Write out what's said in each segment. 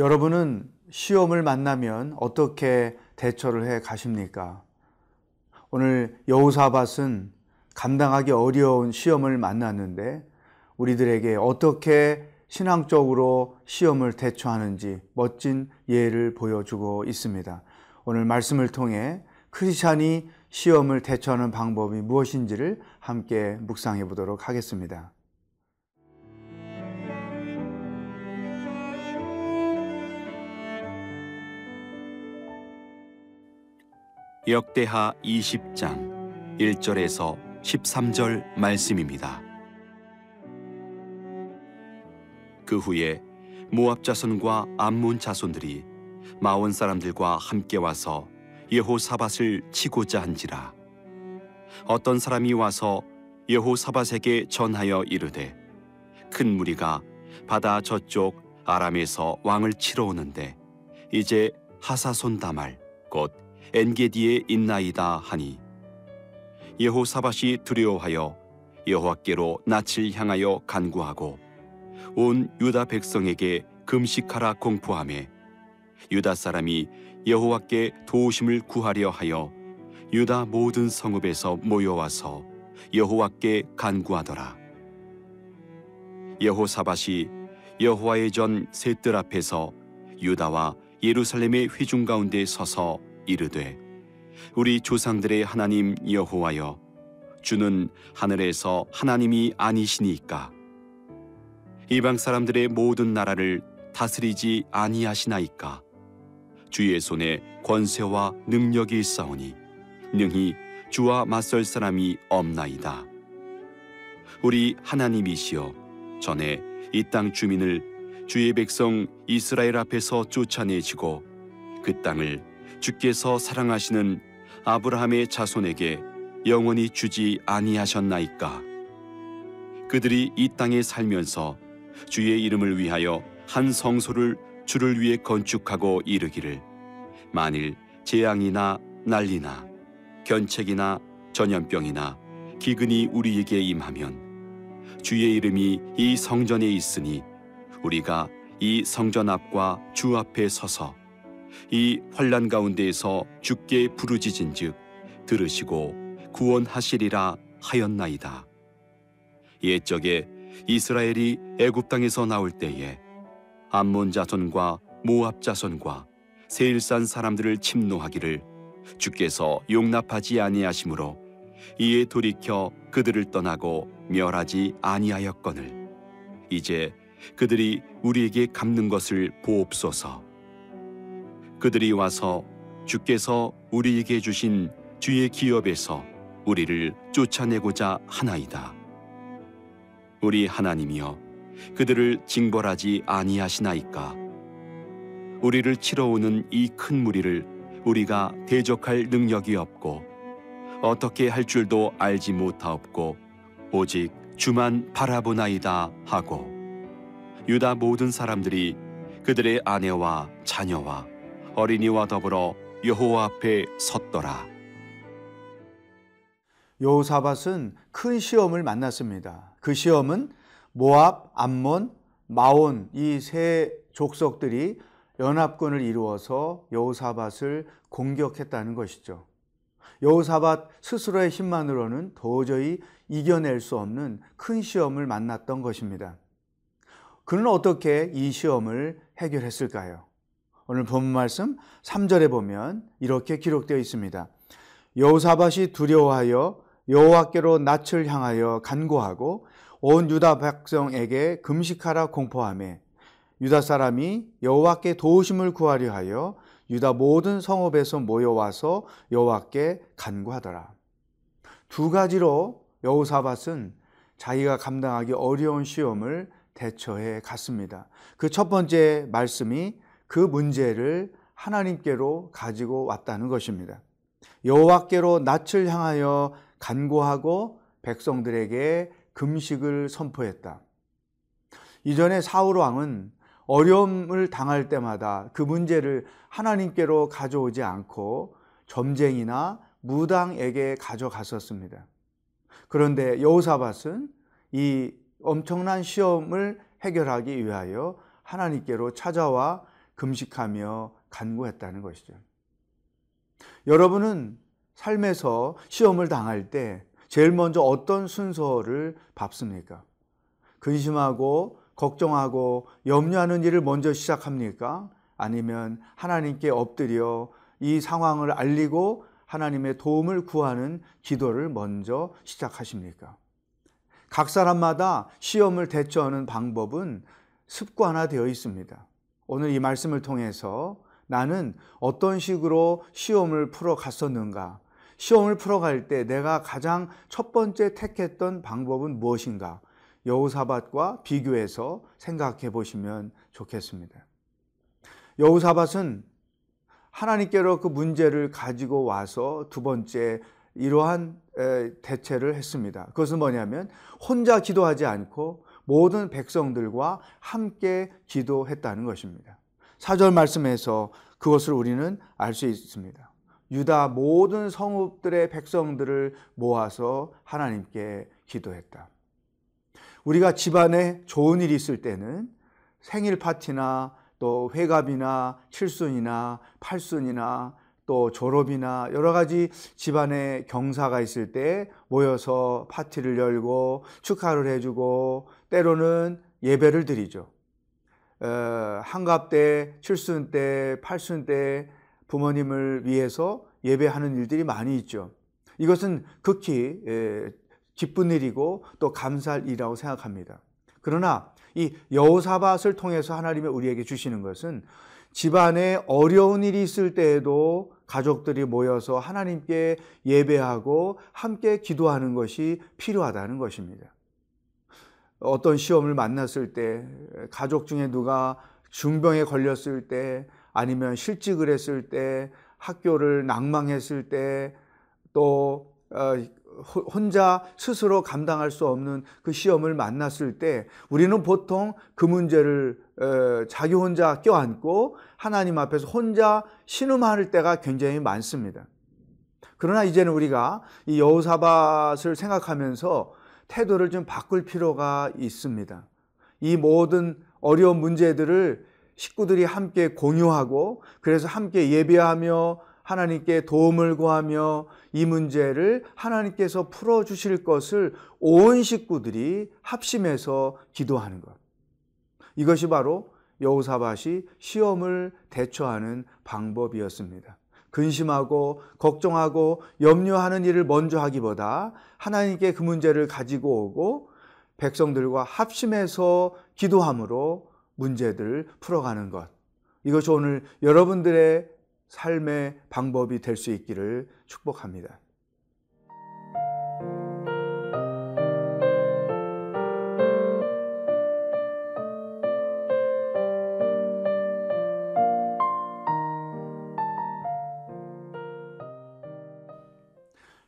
여러분은 시험을 만나면 어떻게 대처를 해 가십니까? 오늘 여우사밧은 감당하기 어려운 시험을 만났는데 우리들에게 어떻게 신앙적으로 시험을 대처하는지 멋진 예를 보여주고 있습니다. 오늘 말씀을 통해 크리스찬이 시험을 대처하는 방법이 무엇인지를 함께 묵상해 보도록 하겠습니다. 역대하 20장 1절에서 13절 말씀입니다. 그 후에 모압 자손과 암몬 자손들이 마온 사람들과 함께 와서 여호사밧을 치고자 한지라 어떤 사람이 와서 여호사밧에게 전하여 이르되 큰 무리가 바다 저쪽 아람에서 왕을 치러 오는데 이제 하사손 다말 곧 엔게디에 있나이다 하니 여호사밧이 두려워하여 여호와께로 낯을 향하여 간구하고 온 유다 백성에게 금식하라 공포함에 유다 사람이 여호와께 도우심을 구하려 하여 유다 모든 성읍에서 모여와서 여호와께 간구하더라. 여호사밧이 여호와의 전 셋들 앞에서 유다와 예루살렘의 회중 가운데 서서 이르되 우리 조상들의 하나님 여호와여 주는 하늘에서 하나님이 아니시니까. 이방 사람들의 모든 나라를 다스리지 아니하시나이까. 주의 손에 권세와 능력이 있사오니 능히 주와 맞설 사람이 없나이다. 우리 하나님이시여 전에 이 땅 주민을 주의 백성 이스라엘 앞에서 쫓아내시고 그 땅을 주께서 사랑하시는 아브라함의 자손에게 영원히 주지 아니하셨나이까? 그들이 이 땅에 살면서 주의 이름을 위하여 한 성소를 주를 위해 건축하고 이르기를 만일 재앙이나 난리나 견책이나 전염병이나 기근이 우리에게 임하면 주의 이름이 이 성전에 있으니 우리가 이 성전 앞과 주 앞에 서서 이 환란 가운데에서 주께 부르짖은즉 들으시고 구원하시리라 하였나이다. 옛적에 이스라엘이 애굽 땅에서 나올 때에 암몬 자손과 모압 자손과 세일산 사람들을 침노하기를 주께서 용납하지 아니하심으로 이에 돌이켜 그들을 떠나고 멸하지 아니하였거늘 이제 그들이 우리에게 갚는 것을 보옵소서 그들이 와서 주께서 우리에게 주신 주의 기업에서 우리를 쫓아내고자 하나이다. 우리 하나님이여 그들을 징벌하지 아니하시나이까 우리를 치러 오는 이 큰 무리를 우리가 대적할 능력이 없고 어떻게 할 줄도 알지 못하옵고 오직 주만 바라보나이다 하고 유다 모든 사람들이 그들의 아내와 자녀와 어린이와 더불어 여호와 앞에 섰더라. 여호사밧은 큰 시험을 만났습니다. 그 시험은 모압, 암몬, 마온 이 세 족속들이 연합군을 이루어서 여호사밧을 공격했다는 것이죠. 여호사밧 스스로의 힘만으로는 도저히 이겨낼 수 없는 큰 시험을 만났던 것입니다. 그는 어떻게 이 시험을 해결했을까요? 오늘 본 말씀 3절에 보면 이렇게 기록되어 있습니다. 여호사밧이 두려워하여 여호와께로 낯을 향하여 간구하고 온 유다 백성에게 금식하라 공포함에 유다 사람이 여호와께 도우심을 구하려 하여 유다 모든 성읍에서 모여와서 여호와께 간구하더라. 두 가지로 여호사밧은 자기가 감당하기 어려운 시험을 대처해 갔습니다. 그 첫 번째 말씀이 그 문제를 하나님께로 가지고 왔다는 것입니다. 여호와께로 낯을 향하여 간구하고 백성들에게 금식을 선포했다. 이전에 사울 왕은 어려움을 당할 때마다 그 문제를 하나님께로 가져오지 않고 점쟁이나 무당에게 가져갔었습니다. 그런데 여호사밧은 이 엄청난 시험을 해결하기 위하여 하나님께로 찾아와 금식하며 간구했다는 것이죠. 여러분은 삶에서 시험을 당할 때 제일 먼저 어떤 순서를 밟습니까? 근심하고 걱정하고 염려하는 일을 먼저 시작합니까? 아니면 하나님께 엎드려 이 상황을 알리고 하나님의 도움을 구하는 기도를 먼저 시작하십니까? 각 사람마다 시험을 대처하는 방법은 습관화되어 있습니다. 오늘 이 말씀을 통해서 나는 어떤 식으로 시험을 풀어 갔었는가? 시험을 풀어 갈 때 내가 가장 첫 번째 택했던 방법은 무엇인가? 여우사밧과 비교해서 생각해 보시면 좋겠습니다. 여우사밧은 하나님께로 그 문제를 가지고 와서 두 번째 이러한 대체를 했습니다. 그것은 뭐냐면 혼자 기도하지 않고 모든 백성들과 함께 기도했다는 것입니다. 사절 말씀에서 그것을 우리는 알 수 있습니다. 유다 모든 성읍들의 백성들을 모아서 하나님께 기도했다. 우리가 집안에 좋은 일이 있을 때는 생일 파티나 또 회갑이나 칠순이나 팔순이나 또 졸업이나 여러 가지 집안에 경사가 있을 때 모여서 파티를 열고 축하를 해주고 때로는 예배를 드리죠. 어, 한갑 때, 칠순 때, 팔순 때 부모님을 위해서 예배하는 일들이 많이 있죠. 이것은 극히 기쁜 일이고 또 감사할 일이라고 생각합니다. 그러나 이 여호사밧을 통해서 하나님이 우리에게 주시는 것은 집안에 어려운 일이 있을 때에도 가족들이 모여서 하나님께 예배하고 함께 기도하는 것이 필요하다는 것입니다. 어떤 시험을 만났을 때, 가족 중에 누가 중병에 걸렸을 때, 아니면 실직을 했을 때, 학교를 낭망했을 때, 또 어, 혼자 스스로 감당할 수 없는 그 시험을 만났을 때 우리는 보통 그 문제를 어, 자기 혼자 껴안고 하나님 앞에서 혼자 신음할 때가 굉장히 많습니다. 그러나 이제는 우리가 이 여호사밧을 생각하면서 태도를 좀 바꿀 필요가 있습니다. 이 모든 어려운 문제들을 식구들이 함께 공유하고 그래서 함께 예배하며 하나님께 도움을 구하며 이 문제를 하나님께서 풀어 주실 것을 온 식구들이 합심해서 기도하는 것. 이것이 바로 여우사밭이 시험을 대처하는 방법이었습니다. 근심하고 걱정하고 염려하는 일을 먼저 하기보다 하나님께 그 문제를 가지고 오고 백성들과 합심해서 기도함으로 문제들을 풀어가는 것. 이것이 오늘 여러분들의 삶의 방법이 될 수 있기를 축복합니다.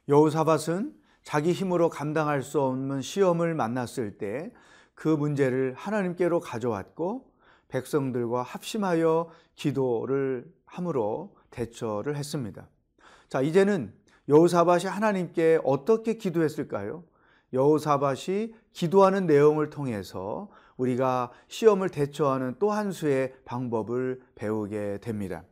여우사밧은 자기 힘으로 감당할 수 없는 시험을 만났을 때 그 문제를 하나님께로 가져왔고 백성들과 합심하여 기도를 함으로 대처를 했습니다. 자, 이제는 여호사밧이 하나님께 어떻게 기도했을까요? 여호사밧이 기도하는 내용을 통해서 우리가 시험을 대처하는 또 한 수의 방법을 배우게 됩니다.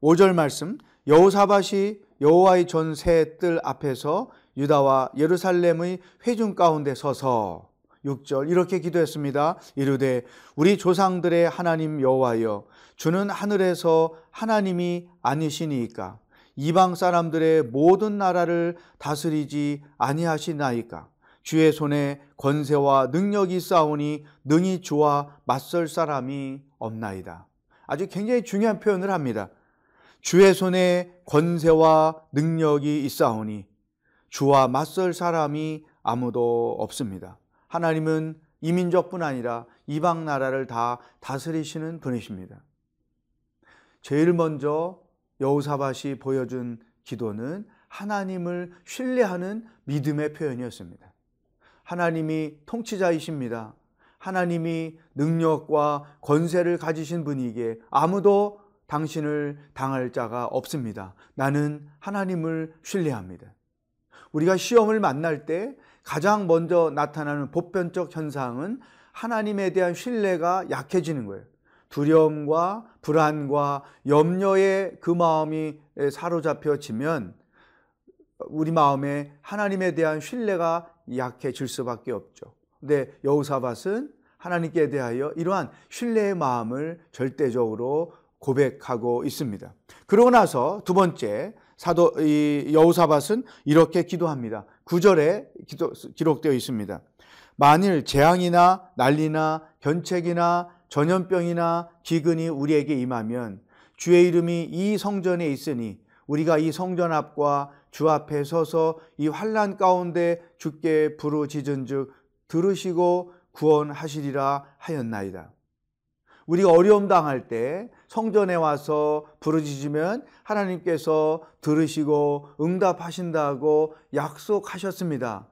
5절 말씀 여호사밧이 여호와의 전 세 뜰 앞에서 유다와 예루살렘의 회중 가운데 서서 6절 이렇게 기도했습니다. 이르되 우리 조상들의 하나님 여호와여 주는 하늘에서 하나님이 아니시니까 이방 사람들의 모든 나라를 다스리지 아니하시나이까 주의 손에 권세와 능력이 싸우니 능히 주와 맞설 사람이 없나이다. 아주 굉장히 중요한 표현을 합니다. 주의 손에 권세와 능력이 있사오니 주와 맞설 사람이 아무도 없습니다. 하나님은 이민족뿐 아니라 이방 나라를 다 다스리시는 분이십니다. 제일 먼저 여우사밭이 보여준 기도는 하나님을 신뢰하는 믿음의 표현이었습니다. 하나님이 통치자이십니다. 하나님이 능력과 권세를 가지신 분이기에 아무도 당신을 당할 자가 없습니다. 나는 하나님을 신뢰합니다. 우리가 시험을 만날 때 가장 먼저 나타나는 보편적 현상은 하나님에 대한 신뢰가 약해지는 거예요. 두려움과 불안과 염려의 그 마음이 사로잡혀지면 우리 마음에 하나님에 대한 신뢰가 약해질 수밖에 없죠. 근데 여우사밧은 하나님께 대하여 이러한 신뢰의 마음을 절대적으로 고백하고 있습니다. 그러고 나서 두 번째 사도 이 여우사밧은 이렇게 기도합니다. 9절에 기도, 기록되어 있습니다. 만일 재앙이나 난리나 변책이나 전염병이나 기근이 우리에게 임하면 주의 이름이 이 성전에 있으니 우리가 이 성전 앞과 주 앞에 서서 이 환란 가운데 주께 부르짖은즉 들으시고 구원하시리라 하였나이다. 우리가 어려움 당할 때 성전에 와서 부르짖으면 하나님께서 들으시고 응답하신다고 약속하셨습니다.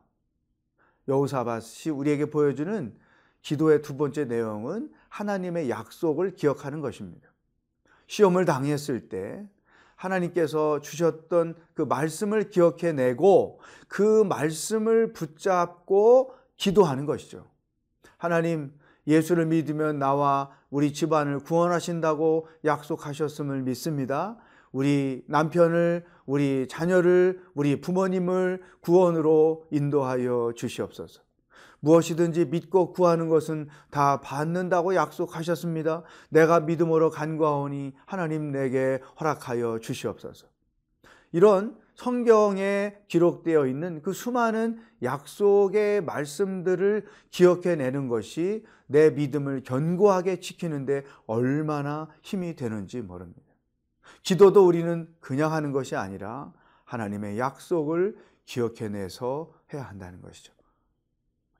여우사밧이 우리에게 보여주는 기도의 두 번째 내용은 하나님의 약속을 기억하는 것입니다. 시험을 당했을 때 하나님께서 주셨던 그 말씀을 기억해내고 그 말씀을 붙잡고 기도하는 것이죠. 하나님, 예수를 믿으면 나와 우리 집안을 구원하신다고 약속하셨음을 믿습니다. 우리 남편을, 우리 자녀를, 우리 부모님을 구원으로 인도하여 주시옵소서. 무엇이든지 믿고 구하는 것은 다 받는다고 약속하셨습니다. 내가 믿음으로 간과하오니 하나님 내게 허락하여 주시옵소서. 이런 성경에 기록되어 있는 그 수많은 약속의 말씀들을 기억해내는 것이 내 믿음을 견고하게 지키는데 얼마나 힘이 되는지 모릅니다. 기도도 우리는 그냥 하는 것이 아니라 하나님의 약속을 기억해내서 해야 한다는 것이죠.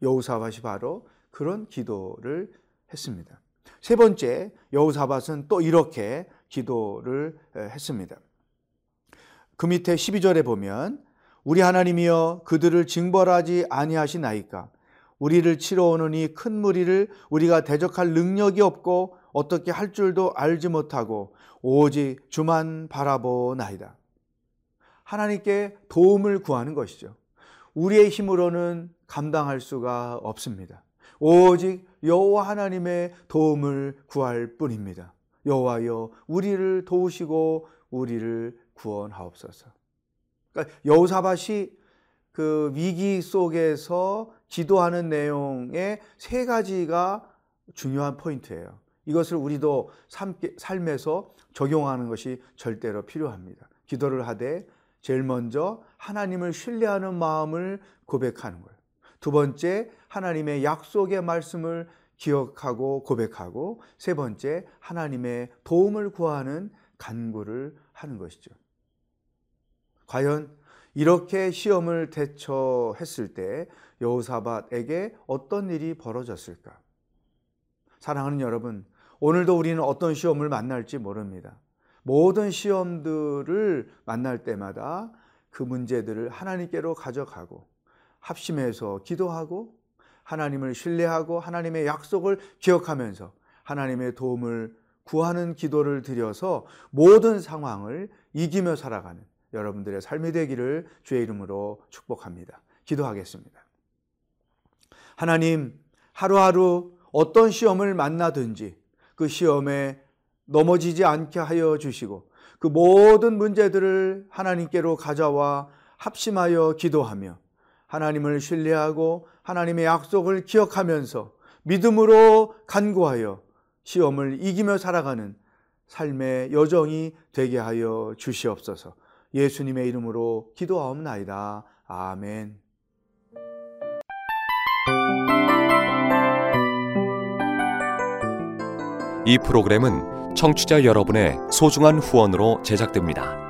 여우사밧이 바로 그런 기도를 했습니다. 세 번째, 여우사밧은 또 이렇게 기도를 했습니다. 그 밑에 12절에 보면 우리 하나님이여 그들을 징벌하지 아니하시나이까 우리를 치러 오느니 큰 무리를 우리가 대적할 능력이 없고 어떻게 할 줄도 알지 못하고 오직 주만 바라보나이다. 하나님께 도움을 구하는 것이죠. 우리의 힘으로는 감당할 수가 없습니다. 오직 여호와 하나님의 도움을 구할 뿐입니다. 여호와여 우리를 도우시고 우리를 구원하옵소서. 그러니까 여호사밧이 그 위기 속에서 기도하는 내용의 세 가지가 중요한 포인트예요. 이것을 우리도 삶에서 적용하는 것이 절대로 필요합니다. 기도를 하되 제일 먼저 하나님을 신뢰하는 마음을 고백하는 거예요. 두 번째, 하나님의 약속의 말씀을 기억하고 고백하고 세 번째, 하나님의 도움을 구하는 간구를 하는 것이죠. 과연 이렇게 시험을 대처했을 때 여호사밧에게 어떤 일이 벌어졌을까? 사랑하는 여러분, 오늘도 우리는 어떤 시험을 만날지 모릅니다. 모든 시험들을 만날 때마다 그 문제들을 하나님께로 가져가고 합심해서 기도하고 하나님을 신뢰하고 하나님의 약속을 기억하면서 하나님의 도움을 구하는 기도를 드려서 모든 상황을 이기며 살아가는 여러분들의 삶이 되기를 주의 이름으로 축복합니다. 기도하겠습니다. 하나님, 하루하루 어떤 시험을 만나든지 그 시험에 넘어지지 않게 하여 주시고 그 모든 문제들을 하나님께로 가져와 합심하여 기도하며 하나님을 신뢰하고 하나님의 약속을 기억하면서 믿음으로 간구하여 시험을 이기며 살아가는 삶의 여정이 되게 하여 주시옵소서. 예수님의 이름으로 기도하옵나이다. 아멘. 이 프로그램은 청취자 여러분의 소중한 후원으로 제작됩니다.